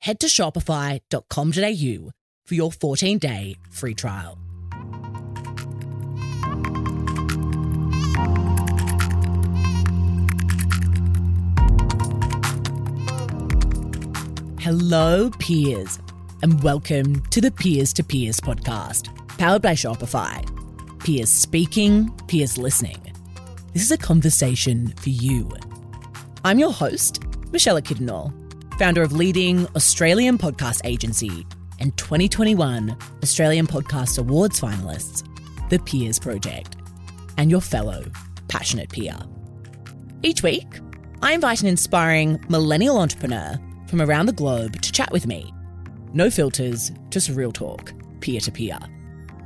head to shopify.com.au for your 14 day free trial. Hello, peers, and welcome to the Peers to Peers podcast, powered by Shopify. Peers speaking, peers listening. This is a conversation for you. I'm your host, Michelle Kidnall, founder of leading Australian podcast agency and 2021 Australian Podcast Awards finalists, The Peers Project, and your fellow passionate peer. Each week, I invite an inspiring millennial entrepreneur from around the globe to chat with me. No filters, just real talk, peer to peer.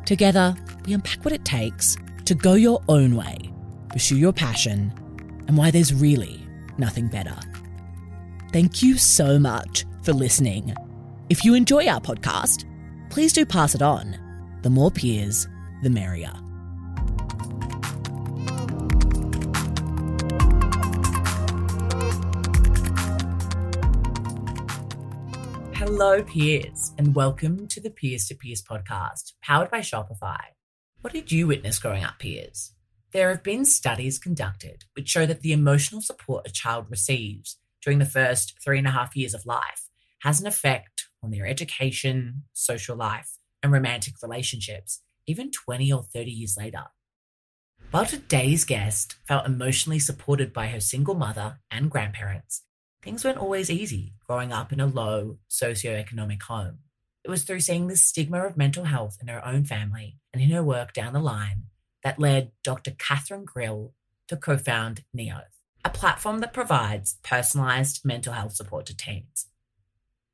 Together, we unpack what it takes to go your own way, pursue your passion, and why there's really nothing better. Thank you so much for listening. If you enjoy our podcast, please do pass it on. The more peers, the merrier. Hello, peers, and welcome to the Peers to Peers podcast, powered by Shopify. What did you witness growing up, peers? There have been studies conducted which show that the emotional support a child receives during the first three and a half years of life has an effect on their education, social life, and romantic relationships, even 20 or 30 years later. While today's guest felt emotionally supported by her single mother and grandparents, things weren't always easy growing up in a low socioeconomic home. It was through seeing the stigma of mental health in her own family and in her work down the line that led Dr. Katherine Grill to co found Neolth, a platform that provides personalized mental health support to teens.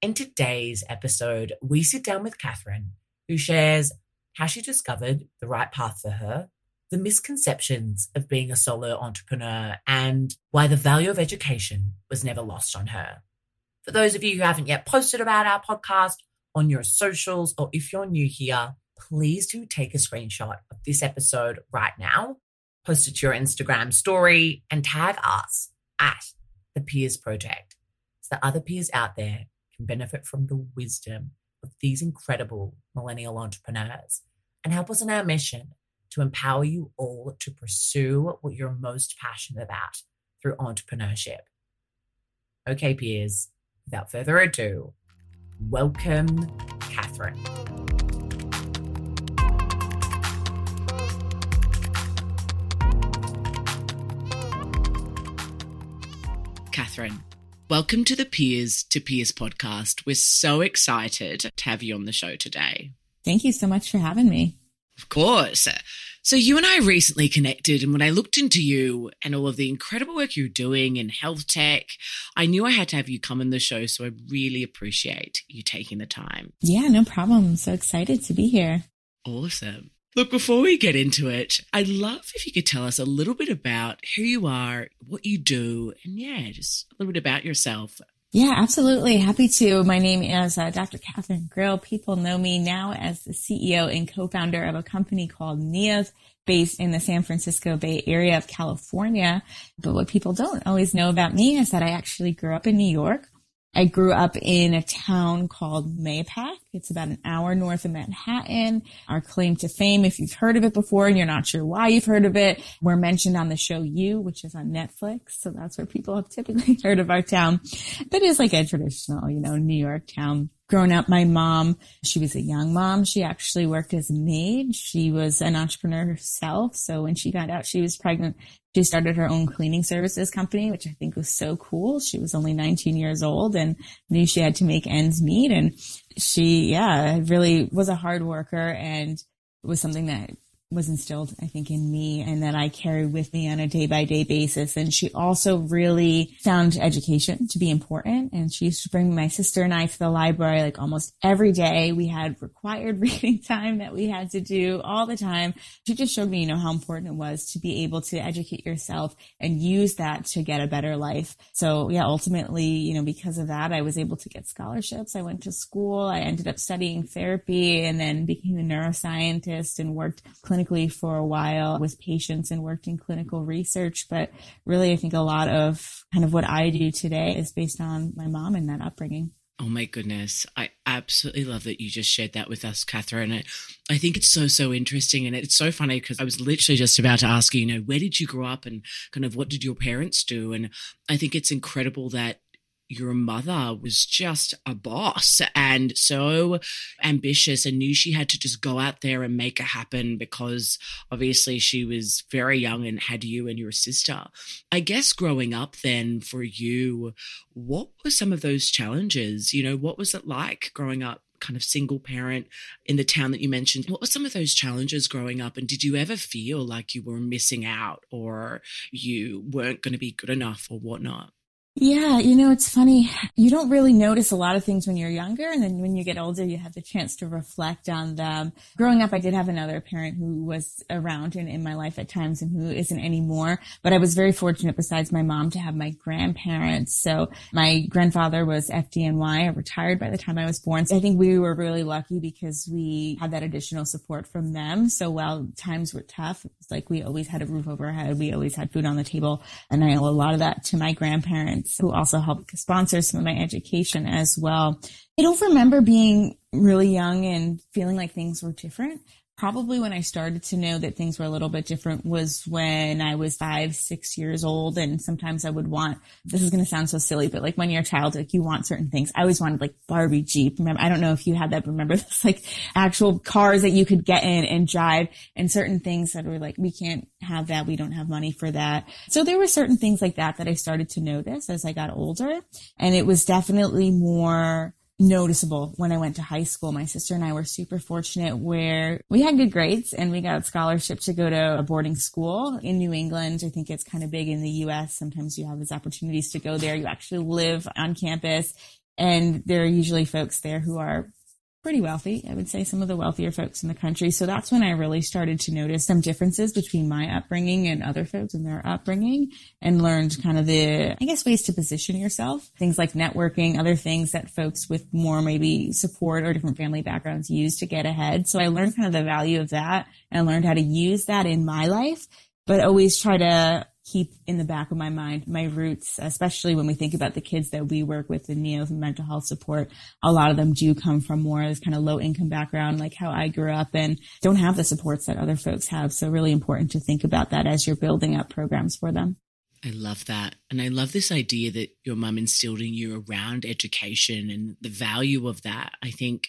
In today's episode, we sit down with Katherine, who shares how she discovered the right path for her, the misconceptions of being a solo entrepreneur, and why the value of education was never lost on her. For those of you who haven't yet posted about our podcast on your socials, or if you're new here, please do take a screenshot of this episode right now, post it to your Instagram story, and tag us at the Peers Project so that other peers out there can benefit from the wisdom of these incredible millennial entrepreneurs and help us in our mission to empower you all to pursue what you're most passionate about through entrepreneurship. Okay, peers, without further ado, welcome, Katherine. Katherine, welcome to the Peers to Peers podcast. We're so excited to have you on the show today. Thank you so much for having me. Of course. So, you and I recently connected, and when I looked into you and all of the incredible work you're doing in health tech, I knew I had to have you come on the show. So, I really appreciate you taking the time. Yeah, no problem. I'm so excited to be here. Awesome. Look, before we get into it, I'd love if you could tell us a little bit about who you are, what you do, and yeah, just a little bit about yourself. Yeah, absolutely. Happy to. My name is uh, Dr. Katherine Grill. People know me now as the CEO and co-founder of a company called Neolth based in the San Francisco Bay Area of California. But what people don't always know about me is that I actually grew up in New York. I grew up in a town called Mahopac. It's about an hour north of Manhattan. Our claim to fame, if you've heard of it before and you're not sure why you've heard of it, we're mentioned on the show You, which is on Netflix. So that's where people have typically heard of our town. But it's like a traditional, you know, New York town growing up, my mom, she was a young mom. She actually worked as a maid. She was an entrepreneur herself. So when she got out, she was pregnant. She started her own cleaning services company, which I think was so cool. She was only 19 years old and knew she had to make ends meet. And she, yeah, really was a hard worker and was something that was instilled, I think, in me and that I carry with me on a day by day basis. And she also really found education to be important. And she used to bring my sister and I to the library like almost every day. We had required reading time that we had to do all the time. She just showed me, you know, how important it was to be able to educate yourself and use that to get a better life. So yeah, ultimately, you know, because of that, I was able to get scholarships. I went to school. I ended up studying therapy and then became a neuroscientist and worked clinically clinically for a while with patients and worked in clinical research. But really, I think a lot of kind of what I do today is based on my mom and that upbringing. Oh my goodness. I absolutely love that you just shared that with us, Katherine. I, I think it's so, so interesting. And it's so funny because I was literally just about to ask you, you know, where did you grow up and kind of what did your parents do? And I think it's incredible that your mother was just a boss and so ambitious and knew she had to just go out there and make it happen because obviously she was very young and had you and your sister. I guess growing up then for you, what were some of those challenges? You know, what was it like growing up? kind of single parent in the town that you mentioned. What were some of those challenges growing up? And did you ever feel like you were missing out or you weren't going to be good enough or whatnot? Yeah, you know, it's funny. You don't really notice a lot of things when you're younger. And then when you get older, you have the chance to reflect on them. Growing up, I did have another parent who was around in, in my life at times and who isn't anymore. But I was very fortunate besides my mom to have my grandparents. So my grandfather was FDNY, retired by the time I was born. So I think we were really lucky because we had that additional support from them. So while times were tough, it was like we always had a roof over our head. We always had food on the table. And I owe a lot of that to my grandparents who also helped sponsor some of my education as well. I don't remember being really young and feeling like things were different probably when I started to know that things were a little bit different was when I was five, six years old. And sometimes I would want, this is going to sound so silly, but like when you're a child, like you want certain things. I always wanted like Barbie Jeep. Remember, I don't know if you had that, but remember this like actual cars that you could get in and drive and certain things that were like, we can't have that. We don't have money for that. So there were certain things like that that I started to notice as I got older. And it was definitely more noticeable when I went to high school. My sister and I were super fortunate where we had good grades and we got a scholarship to go to a boarding school in New England. I think it's kind of big in the US. Sometimes you have these opportunities to go there. You actually live on campus and there are usually folks there who are pretty wealthy. I would say some of the wealthier folks in the country. So that's when I really started to notice some differences between my upbringing and other folks and their upbringing and learned kind of the, I guess, ways to position yourself. Things like networking, other things that folks with more maybe support or different family backgrounds use to get ahead. So I learned kind of the value of that and learned how to use that in my life, but always try to keep in the back of my mind my roots, especially when we think about the kids that we work with in Neolth and mental health support. A lot of them do come from more of this kind of low income background, like how I grew up and don't have the supports that other folks have. So really important to think about that as you're building up programs for them. I love that. And I love this idea that your mum instilled in you around education and the value of that. I think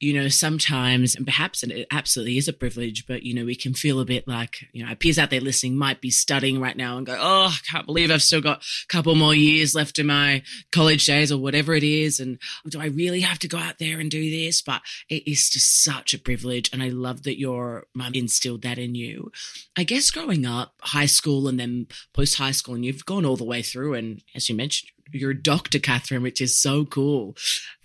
you know, sometimes, and perhaps and it absolutely is a privilege, but, you know, we can feel a bit like, you know, our peers out there listening might be studying right now and go, oh, I can't believe I've still got a couple more years left in my college days or whatever it is. And do I really have to go out there and do this? But it is just such a privilege. And I love that your mum instilled that in you. I guess growing up, high school and then post high school, and you've gone all the way through. And as you mentioned, you're a Dr. Katherine, which is so cool.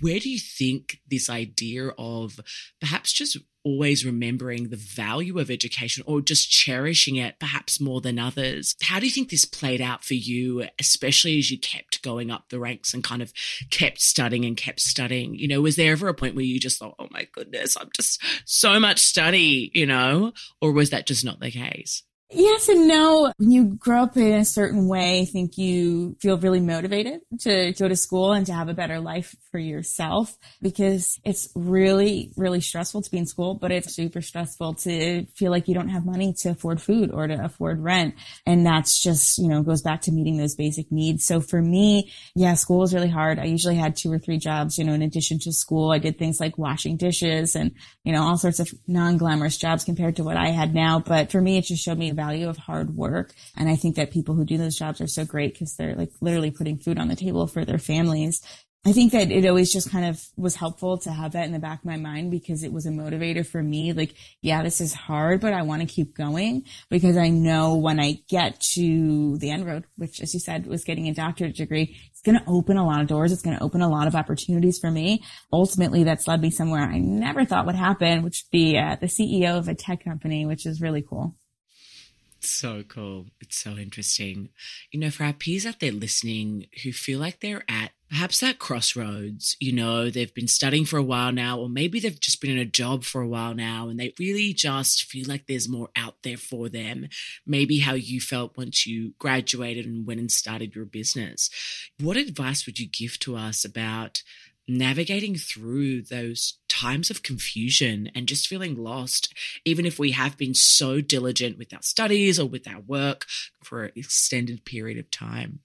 Where do you think this idea of perhaps just always remembering the value of education or just cherishing it perhaps more than others. How do you think this played out for you, especially as you kept going up the ranks and kind of kept studying and kept studying? You know, was there ever a point where you just thought, oh my goodness, I'm just so much study, you know, or was that just not the case? Yes and no. When you grow up in a certain way, I think you feel really motivated to go to school and to have a better life for yourself because it's really, really stressful to be in school, but it's super stressful to feel like you don't have money to afford food or to afford rent. And that's just, you know, goes back to meeting those basic needs. So for me, yeah, school was really hard. I usually had two or three jobs, you know, in addition to school. I did things like washing dishes and, you know, all sorts of non-glamorous jobs compared to what I had now. But for me, it just showed me the value of hard work. And I think that people who do those jobs are so great because they're like literally putting food on the table for their families. I think that it always just kind of was helpful to have that in the back of my mind because it was a motivator for me. Like, yeah, this is hard, but I want to keep going because I know when I get to the end road, which as you said was getting a doctorate degree, it's going to open a lot of doors. It's going to open a lot of opportunities for me. Ultimately, that's led me somewhere I never thought would happen, which would be uh, the CEO of a tech company, which is really cool. So cool. It's so interesting. You know, for our peers out there listening who feel like they're at perhaps that crossroads, you know, they've been studying for a while now, or maybe they've just been in a job for a while now and they really just feel like there's more out there for them. Maybe how you felt once you graduated and went and started your business. What advice would you give to us about navigating through those times of confusion and just feeling lost, even if we have been so diligent with our studies or with our work for an extended period of time?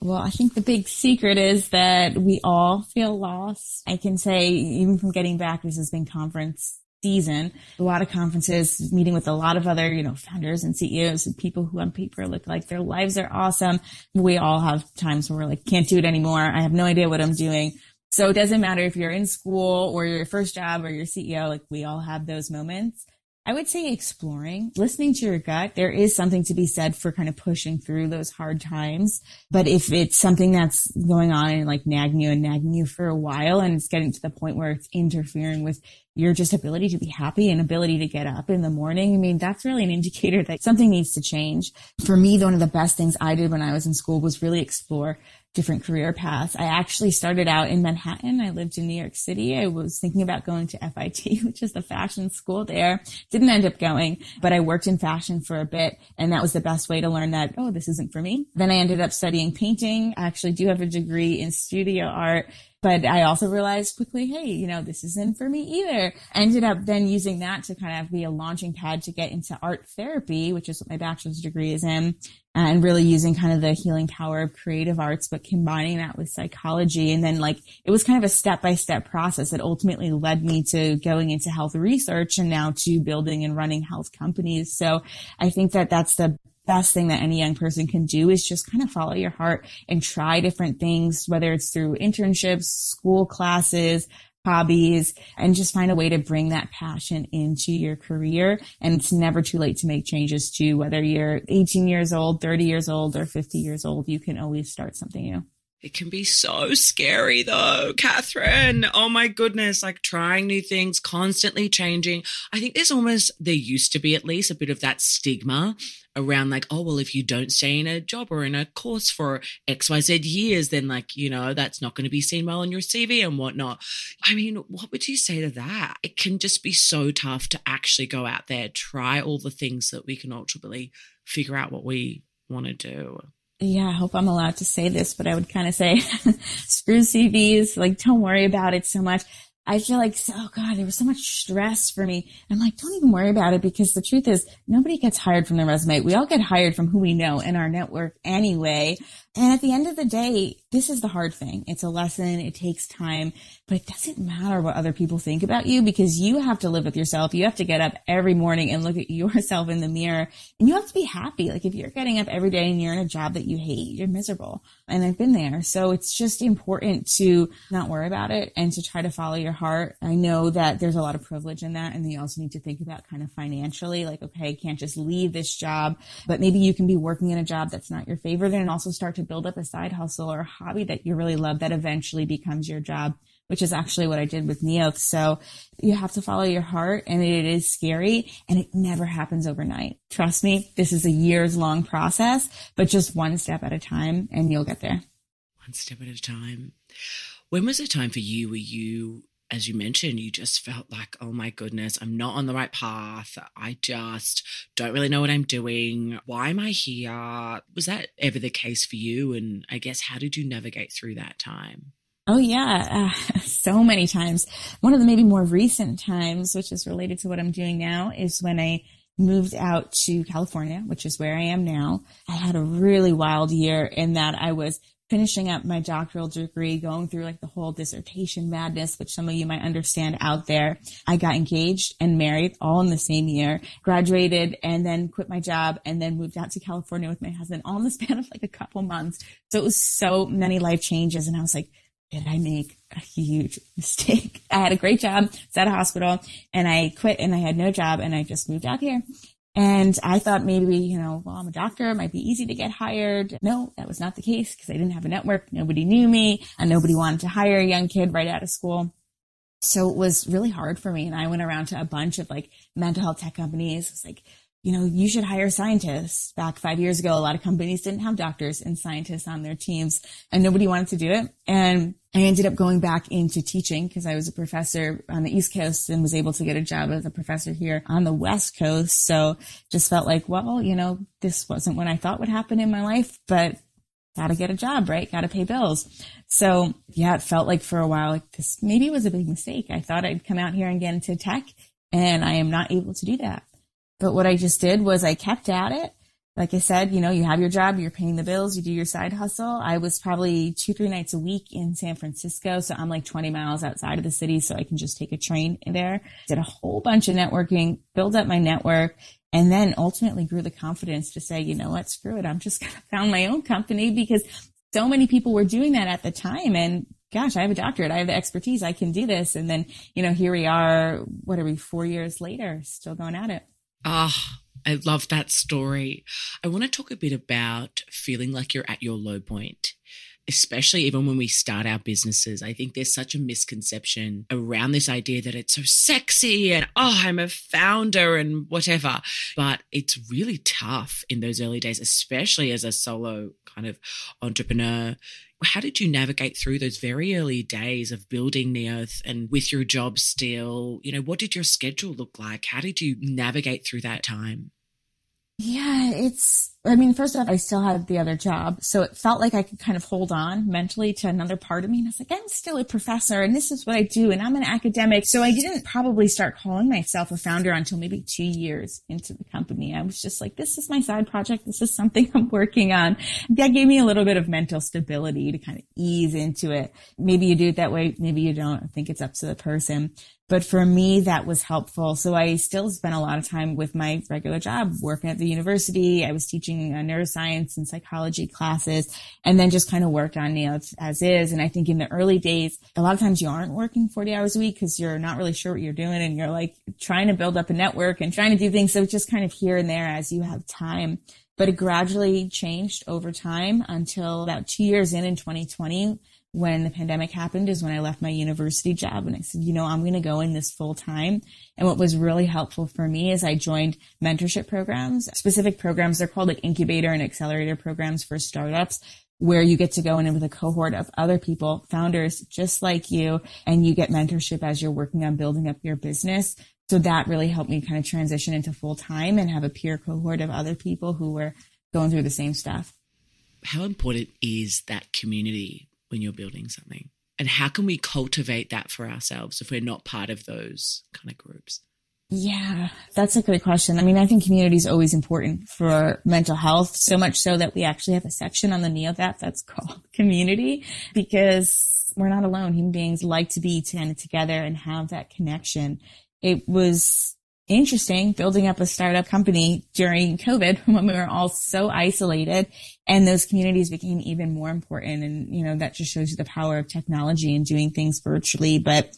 Well, I think the big secret is that we all feel lost. I can say, even from getting back, this has been conference season, a lot of conferences, meeting with a lot of other, you know, founders and CEOs and people who on paper look like their lives are awesome. We all have times where we're like, can't do it anymore. I have no idea what I'm doing. So it doesn't matter if you're in school or your first job or your CEO, like we all have those moments. I would say exploring, listening to your gut. There is something to be said for kind of pushing through those hard times. But if it's something that's going on and like nagging you and nagging you for a while and it's getting to the point where it's interfering with your just ability to be happy and ability to get up in the morning, I mean, that's really an indicator that something needs to change. For me, one of the best things I did when I was in school was really explore different career paths. I actually started out in Manhattan. I lived in New York City. I was thinking about going to FIT, which is the fashion school there. Didn't end up going, but I worked in fashion for a bit and that was the best way to learn that, oh, this isn't for me. Then I ended up studying painting. I actually do have a degree in studio art but I also realized quickly, hey, you know, this isn't for me either. I ended up then using that to kind of be a launching pad to get into art therapy, which is what my bachelor's degree is in, Uh, and really using kind of the healing power of creative arts, but combining that with psychology. And then like, it was kind of a step by step process that ultimately led me to going into health research and now to building and running health companies. So I think that that's the best thing that any young person can do is just kind of follow your heart and try different things, whether it's through internships, school classes, hobbies, and just find a way to bring that passion into your career. And it's never too late to make changes to whether you're 18 years old, 30 years old, or 50 years old. You can always start something new. It can be so scary though, Katherine. Oh my goodness, like trying new things, constantly changing. I think there's almost, there used to be at least a bit of that stigma around like, oh, well, if you don't stay in a job or in a course for XYZ years, then like, you know, that's not going to be seen well on your CV and whatnot. I mean, what would you say to that? It can just be so tough to actually go out there, try all the things that we can ultimately figure out what we want to do yeah, I hope I'm allowed to say this, but I would kind of say screw CVs. Like, don't worry about it so much. I feel like, oh God, there was so much stress for me. I'm like, don't even worry about it because the truth is nobody gets hired from their resume. We all get hired from who we know in our network anyway. And at the end of the day, this is the hard thing. It's a lesson. It takes time, but it doesn't matter what other people think about you because you have to live with yourself. You have to get up every morning and look at yourself in the mirror and you have to be happy. Like if you're getting up every day and you're in a job that you hate, you're miserable. And I've been there. So it's just important to not worry about it and to try to follow your heart. I know that there's a lot of privilege in that. And you also need to think about kind of financially, like, okay, I can't just leave this job, but maybe you can be working in a job that's not your favorite and also start to build up a side hustle or a hobby that you really love that eventually becomes your job, which is actually what I did with Neolth. So you have to follow your heart and it is scary and it never happens overnight. Trust me, this is a years long process, but just one step at a time and you'll get there. One step at a time. When was the time for you where you as you mentioned, you just felt like, oh my goodness, I'm not on the right path. I just don't really know what I'm doing. Why am I here? Was that ever the case for you? And I guess, how did you navigate through that time? Oh yeah, uh, so many times. One of the maybe more recent times, which is related to what I'm doing now, is when I moved out to California, which is where I am now. I had a really wild year in that I was finishing up my doctoral degree, going through like the whole dissertation madness, which some of you might understand out there. I got engaged and married all in the same year, graduated and then quit my job and then moved out to California with my husband all in the span of like a couple months. So it was so many life changes. And I was like, did I make a huge mistake? I had a great job, was at a hospital, and I quit and I had no job and I just moved out here. And I thought maybe, you know, well, I'm a doctor. It might be easy to get hired. No, that was not the case because I didn't have a network. Nobody knew me and nobody wanted to hire a young kid right out of school. So it was really hard for me. And I went around to a bunch of like mental health tech companies. It's like, you know, you should hire scientists. Back five years ago, a lot of companies didn't have doctors and scientists on their teams and nobody wanted to do it. And I ended up going back into teaching because I was a professor on the East Coast and was able to get a job as a professor here on the West Coast. So just felt like, well, you know, this wasn't what I thought would happen in my life, but gotta get a job, right? Gotta pay bills. So yeah, it felt like for a while, like this maybe was a big mistake. I thought I'd come out here and get into tech and I am not able to do that. But what I just did was I kept at it. Like I said, you know, you have your job, you're paying the bills, you do your side hustle. I was probably two, three nights a week in San Francisco. So I'm like 20 miles outside of the city. So I can just take a train there. Did a whole bunch of networking, build up my network, and then ultimately grew the confidence to say, you know what, screw it. I'm just going to found my own company because so many people were doing that at the time. And gosh, I have a doctorate. I have the expertise. I can do this. And then, you know, here we are, what are we, four years later, still going at it. Ah, oh, I love that story. I want to talk a bit about feeling like you're at your low point especially even when we start our businesses. I think there's such a misconception around this idea that it's so sexy and, oh, I'm a founder and whatever. But it's really tough in those early days, especially as a solo kind of entrepreneur. How did you navigate through those very early days of building Neolth and with your job still? You know, what did your schedule look like? How did you navigate through that time? Yeah, it's, I mean, first off, I still had the other job. So it felt like I could kind of hold on mentally to another part of me. And I was like, I'm still a professor and this is what I do. And I'm an academic. So I didn't probably start calling myself a founder until maybe two years into the company. I was just like, this is my side project. This is something I'm working on. That gave me a little bit of mental stability to kind of ease into it. Maybe you do it that way. Maybe you don't. I think it's up to the person. But for me, that was helpful. So I still spent a lot of time with my regular job working at the university. I was teaching uh, neuroscience and psychology classes and then just kind of worked on nails as is. And I think in the early days, a lot of times you aren't working 40 hours a week because you're not really sure what you're doing and you're like trying to build up a network and trying to do things. So it's just kind of here and there as you have time. But it gradually changed over time until about two years in in 2020 when the pandemic happened is when I left my university job and I said, you know, I'm going to go in this full time. And what was really helpful for me is I joined mentorship programs, specific programs. They're called like incubator and accelerator programs for startups where you get to go in with a cohort of other people, founders just like you, and you get mentorship as you're working on building up your business. So that really helped me kind of transition into full time and have a peer cohort of other people who were going through the same stuff. How important is that community when you're building something? And how can we cultivate that for ourselves if we're not part of those kind of groups? Yeah, that's a good question. I mean, I think community is always important for mental health, so much so that we actually have a section on the Neolth app that's called community because we're not alone. Human beings like to be together and have that connection. It was interesting building up a startup company during COVID when we were all so isolated and those communities became even more important. And, you know, that just shows you the power of technology and doing things virtually. But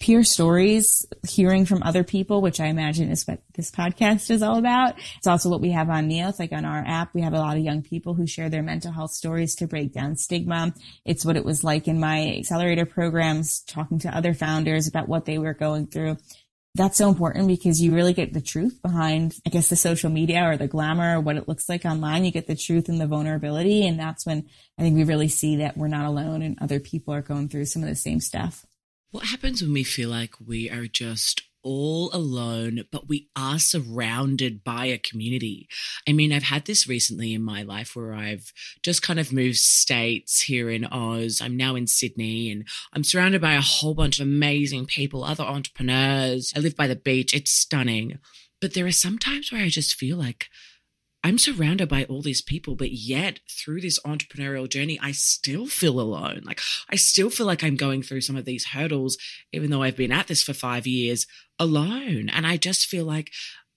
peer stories, hearing from other people, which I imagine is what this podcast is all about. It's also what we have on Neolth, like on our app. We have a lot of young people who share their mental health stories to break down stigma. It's what it was like in my accelerator programs, talking to other founders about what they were going through that's so important because you really get the truth behind, I guess, the social media or the glamour or what it looks like online. You get the truth and the vulnerability. And that's when I think we really see that we're not alone and other people are going through some of the same stuff. What happens when we feel like we are just all alone, but we are surrounded by a community. I mean, I've had this recently in my life where I've just kind of moved states here in Oz. I'm now in Sydney and I'm surrounded by a whole bunch of amazing people, other entrepreneurs. I live by the beach. It's stunning. But there are some times where I just feel like I'm surrounded by all these people, but yet through this entrepreneurial journey, I still feel alone. Like I still feel like I'm going through some of these hurdles, even though I've been at this for five years alone. And I just feel like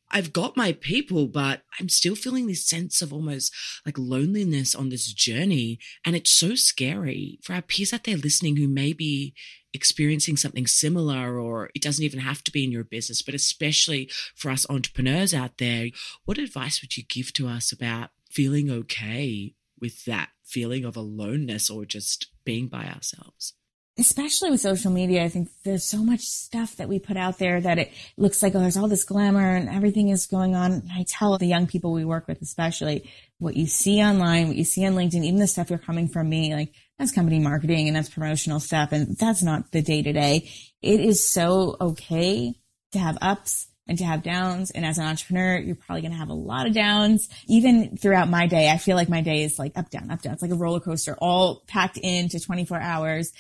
I've got my people, but I'm still feeling this sense of almost like loneliness on this journey. And it's so scary for our peers out there listening who may be experiencing something similar, or it doesn't even have to be in your business, but especially for us entrepreneurs out there. What advice would you give to us about feeling okay with that feeling of aloneness or just being by ourselves? Especially with social media, I think there's so much stuff that we put out there that it looks like, oh, there's all this glamour and everything is going on. I tell the young people we work with, especially what you see online, what you see on LinkedIn, even the stuff you're coming from me, like that's company marketing and that's promotional stuff. And that's not the day to day. It is so okay to have ups and to have downs. And as an entrepreneur, you're probably going to have a lot of downs. Even throughout my day, I feel like my day is like up, down, up, down. It's like a roller coaster all packed into 24 hours.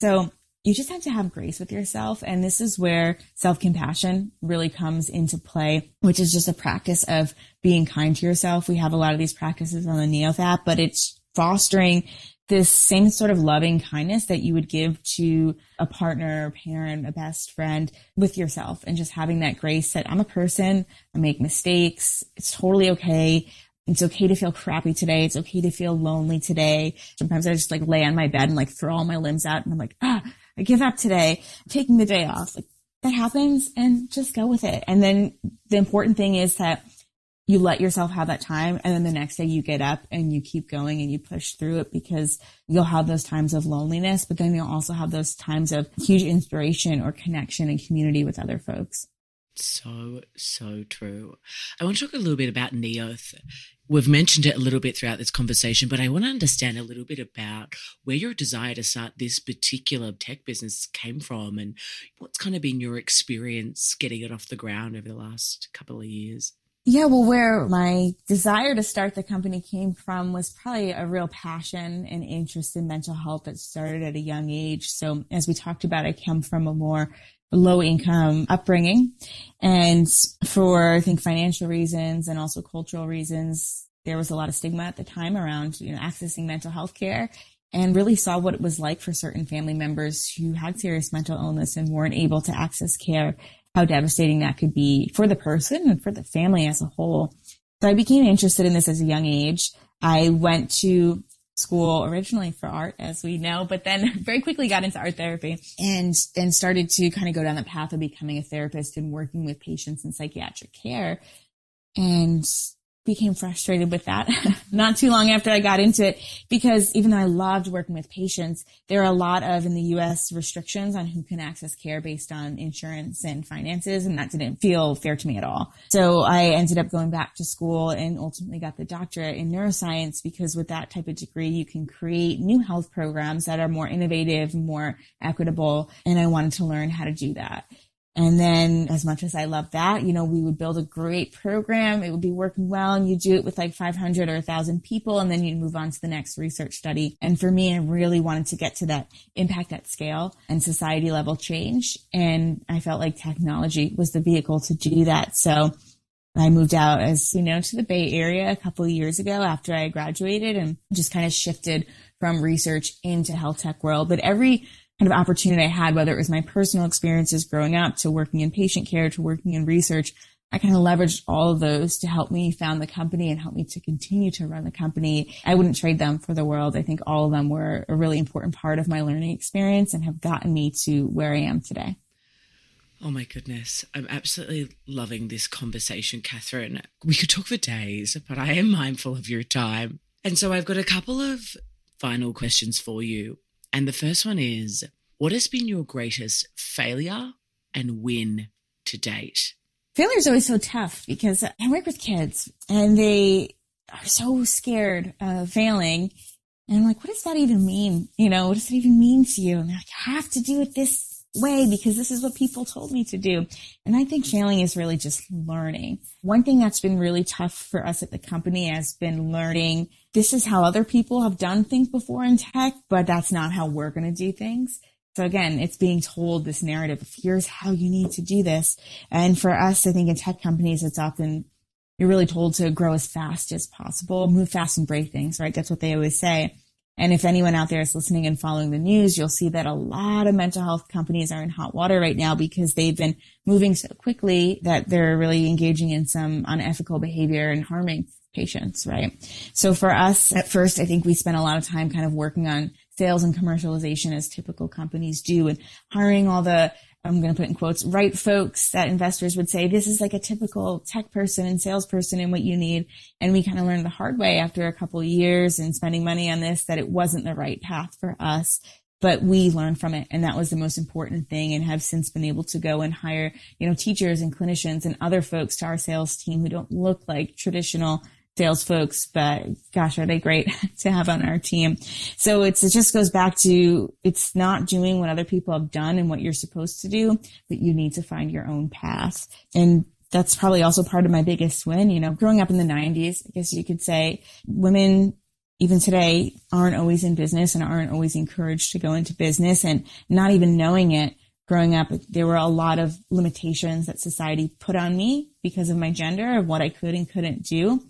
So you just have to have grace with yourself. And this is where self compassion really comes into play, which is just a practice of being kind to yourself. We have a lot of these practices on the Neolth app, but it's fostering this same sort of loving kindness that you would give to a partner, a parent, a best friend with yourself and just having that grace that I'm a person. I make mistakes. It's totally okay. It's okay to feel crappy today. It's okay to feel lonely today. Sometimes I just like lay on my bed and like throw all my limbs out and I'm like, ah, I give up today. Taking the day off. Like that happens and just go with it. And then the important thing is that you let yourself have that time and then the next day you get up and you keep going and you push through it because you'll have those times of loneliness, but then you'll also have those times of huge inspiration or connection and community with other folks. So, so true. I want to talk a little bit about Neolth. We've mentioned it a little bit throughout this conversation, but I want to understand a little bit about where your desire to start this particular tech business came from and what's kind of been your experience getting it off the ground over the last couple of years. Yeah, well, where my desire to start the company came from was probably a real passion and interest in mental health that started at a young age. So as we talked about, I come from a more low income upbringing. And for, I think, financial reasons and also cultural reasons, there was a lot of stigma at the time around, you know, accessing mental health care and really saw what it was like for certain family members who had serious mental illness and weren't able to access care, how devastating that could be for the person and for the family as a whole. So I became interested in this as a young age. I went to school originally for art, as we know, but then very quickly got into art therapy and then started to kind of go down the path of becoming a therapist and working with patients in psychiatric care. And became frustrated with that not too long after I got into it because even though I loved working with patients, there are a lot of in the US restrictions on who can access care based on insurance and finances. And that didn't feel fair to me at all. So I ended up going back to school and ultimately got the doctorate in neuroscience because with that type of degree, you can create new health programs that are more innovative, more equitable. And I wanted to learn how to do that. And then as much as I love that, you know, we would build a great program. It would be working well and you do it with like 500 or 1000 people and then you'd move on to the next research study. And for me, I really wanted to get to that impact at scale and society level change. And I felt like technology was the vehicle to do that. So I moved out as you know to the Bay Area a couple of years ago after I graduated and just kind of shifted from research into health tech world. But every kind of opportunity I had, whether it was my personal experiences growing up to working in patient care to working in research, I kind of leveraged all of those to help me found the company and help me to continue to run the company. I wouldn't trade them for the world. I think all of them were a really important part of my learning experience and have gotten me to where I am today. Oh my goodness. I'm absolutely loving this conversation, Katherine. We could talk for days, but I am mindful of your time. And so I've got a couple of final questions for you. And the first one is what has been your greatest failure and win to date? Failure is always so tough because I work with kids and they are so scared of failing. And I'm like, what does that even mean? You know, what does it even mean to you? And they're like, I have to do it this way because this is what people told me to do. And I think failing is really just learning. One thing that's been really tough for us at the company has been learning this is how other people have done things before in tech, but that's not how we're going to do things. So again, it's being told this narrative of here's how you need to do this. And for us, I think in tech companies, it's often you're really told to grow as fast as possible, move fast and break things, right? That's what they always say. And if anyone out there is listening and following the news, you'll see that a lot of mental health companies are in hot water right now because they've been moving so quickly that they're really engaging in some unethical behavior and harming patients, right? So for us at first, I think we spent a lot of time kind of working on sales and commercialization as typical companies do and hiring all the I'm going to put in quotes, right folks that investors would say, this is like a typical tech person and salesperson and what you need. And we kind of learned the hard way after a couple years and spending money on this that it wasn't the right path for us. But we learned from it. And that was the most important thing and have since been able to go and hire, you know, teachers and clinicians and other folks to our sales team who don't look like traditional sales folks, but gosh, are they great to have on our team. So it just goes back to it's not doing what other people have done and what you're supposed to do, but you need to find your own path. And that's probably also part of my biggest win. You know, growing up in the 90s, I guess you could say women even today aren't always in business and aren't always encouraged to go into business and not even knowing it growing up, there were a lot of limitations that society put on me because of my gender of what I could and couldn't do.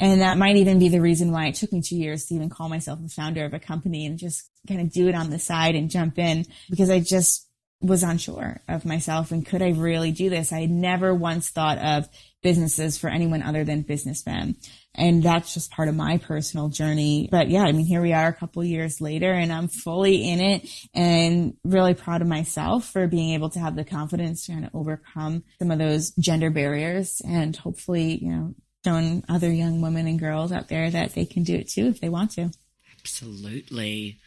And that might even be the reason why it took me two years to even call myself the founder of a company and just kind of do it on the side and jump in because I just was unsure of myself and could I really do this? I had never once thought of businesses for anyone other than businessmen. And that's just part of my personal journey. But yeah, I mean, here we are a couple years later and I'm fully in it and really proud of myself for being able to have the confidence to kind of overcome some of those gender barriers and hopefully, you know, showing other young women and girls out there that they can do it too if they want to. Absolutely.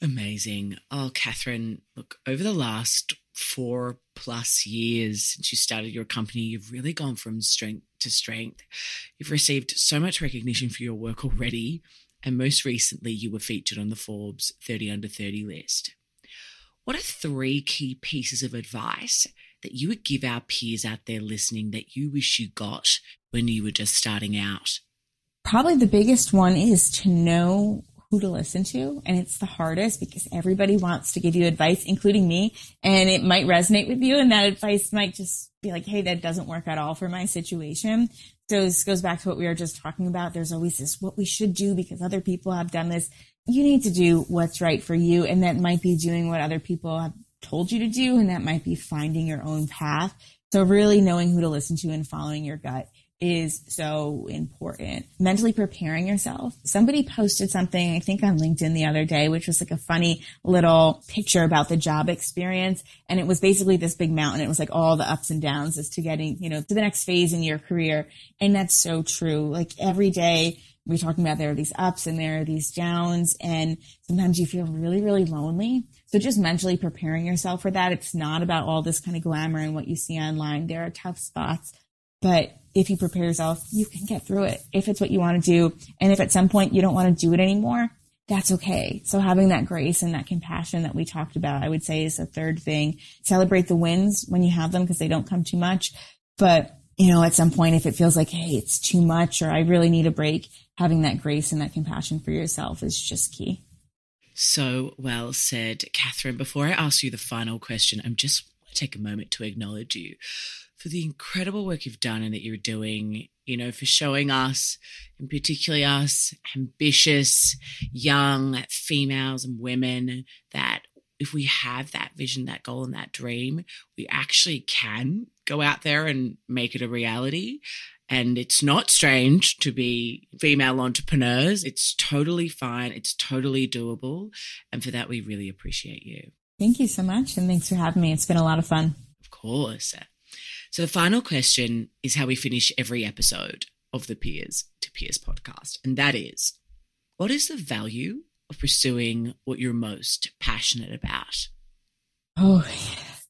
Amazing. Oh, Katherine, look, over the last four plus years since you started your company, you've really gone from strength to strength. You've received so much recognition for your work already. And most recently, you were featured on the Forbes 30 Under 30 list. What are three key pieces of advice that you would give our peers out there listening that you wish you got when you were just starting out? Probably the biggest one is to know who to listen to. And it's the hardest because everybody wants to give you advice, including me. And it might resonate with you. And that advice might just be like, Hey, that doesn't work at all for my situation. So this goes back to what we were just talking about. There's always this, what we should do because other people have done this. You need to do what's right for you. And that might be doing what other people have told you to do. And that might be finding your own path. So really knowing who to listen to and following your gut is so important. Mentally preparing yourself. Somebody posted something, I think on LinkedIn the other day, which was like a funny little picture about the job experience. And it was basically this big mountain. It was like all the ups and downs as to getting, you know, to the next phase in your career. And that's so true. Like every day we're talking about there are these ups and there are these downs and sometimes you feel really, really lonely. So just mentally preparing yourself for that. It's not about all this kind of glamour and what you see online. There are tough spots, but if you prepare yourself, you can get through it if it's what you want to do. And if at some point you don't want to do it anymore, that's okay. So having that grace and that compassion that we talked about, I would say is the third thing. Celebrate the wins when you have them because they don't come too much. But, you know, at some point, if it feels like, Hey, it's too much or I really need a break, having that grace and that compassion for yourself is just key. So well said, Katherine. Before I ask you the final question, I'm just take a moment to acknowledge you for the incredible work you've done and that you're doing, you know, for showing us, and particularly us ambitious young females and women, that if we have that vision, that goal, and that dream, we actually can go out there and make it a reality. And it's not strange to be female entrepreneurs. It's totally fine. It's totally doable. And for that, we really appreciate you. Thank you so much. And thanks for having me. It's been a lot of fun. Of course. So the final question is how we finish every episode of the Peers to Peers podcast. And that is what is the value of pursuing what you're most passionate about? Oh,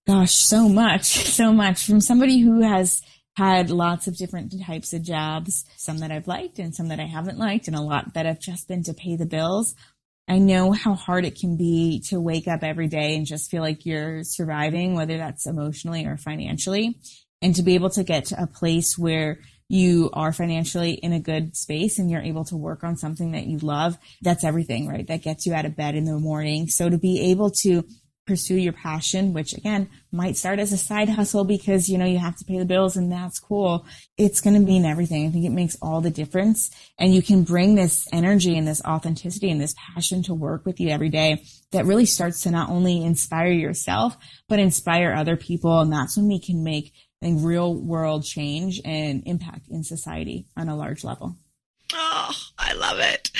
gosh, so much, so much from somebody who has had lots of different types of jobs, some that I've liked and some that I haven't liked, and a lot that have just been to pay the bills. I know how hard it can be to wake up every day and just feel like you're surviving, whether that's emotionally or financially and to be able to get to a place where you are financially in a good space and you're able to work on something that you love, that's everything, right? That gets you out of bed in the morning. So to be able to pursue your passion, which again might start as a side hustle because, you know, you have to pay the bills and that's cool. It's going to mean everything. I think it makes all the difference. And you can bring this energy and this authenticity and this passion to work with you every day that really starts to not only inspire yourself, but inspire other people. And that's when we can make a real world change and impact in society on a large level. Oh, I love it.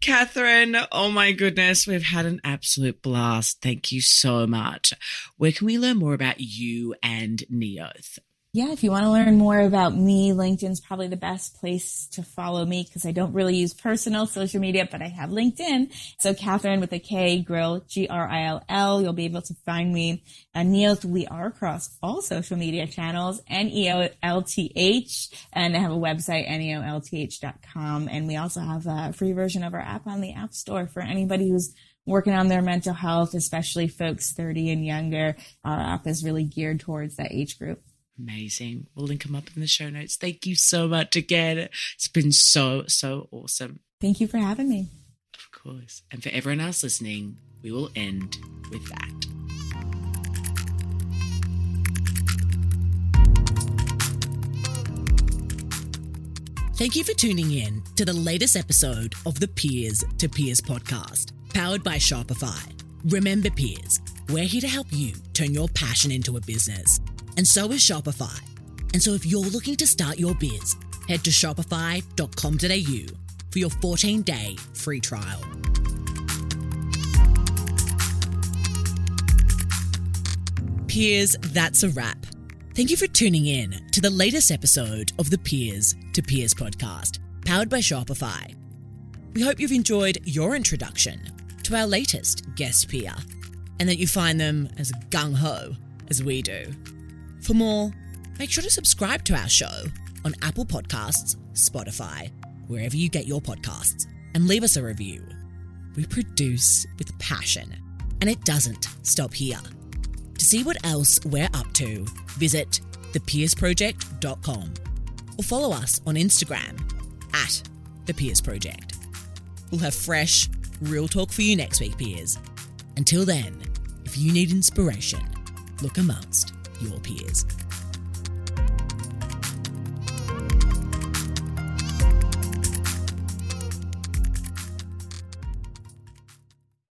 Katherine, oh my goodness, we've had an absolute blast. Thank you so much. Where can we learn more about you and Neolth? Yeah, if you want to learn more about me, LinkedIn's probably the best place to follow me because I don't really use personal social media, but I have LinkedIn. So Katherine with a K, Grill, G-R-I-L-L. You'll be able to find me. Uh, and Neolth, we are across all social media channels, N-E-O-L-T-H. And I have a website, N-E-O-L-T-H.com. And we also have a free version of our app on the App Store for anybody who's working on their mental health, especially folks 30 and younger. Our app is really geared towards that age group. Amazing. We'll link them up in the show notes. Thank you so much again. It's been so, so awesome. Thank you for having me. Of course. And for everyone else listening, we will end with that. Thank you for tuning in to the latest episode of the Peers to Peers podcast, powered by Shopify. Remember, peers, we're here to help you turn your passion into a business and so is Shopify. And so if you're looking to start your biz, head to shopify.com.au for your 14 day free trial. Peers, that's a wrap. Thank you for tuning in to the latest episode of the Peers to Peers podcast, powered by Shopify. We hope you've enjoyed your introduction to our latest guest peer and that you find them as gung ho as we do. For more, make sure to subscribe to our show on Apple Podcasts, Spotify, wherever you get your podcasts, and leave us a review. We produce with passion, and it doesn't stop here. To see what else we're up to, visit thepeersproject.com or follow us on Instagram at the Peers Project. We'll have fresh, real talk for you next week, peers. Until then, if you need inspiration, look amongst your peers.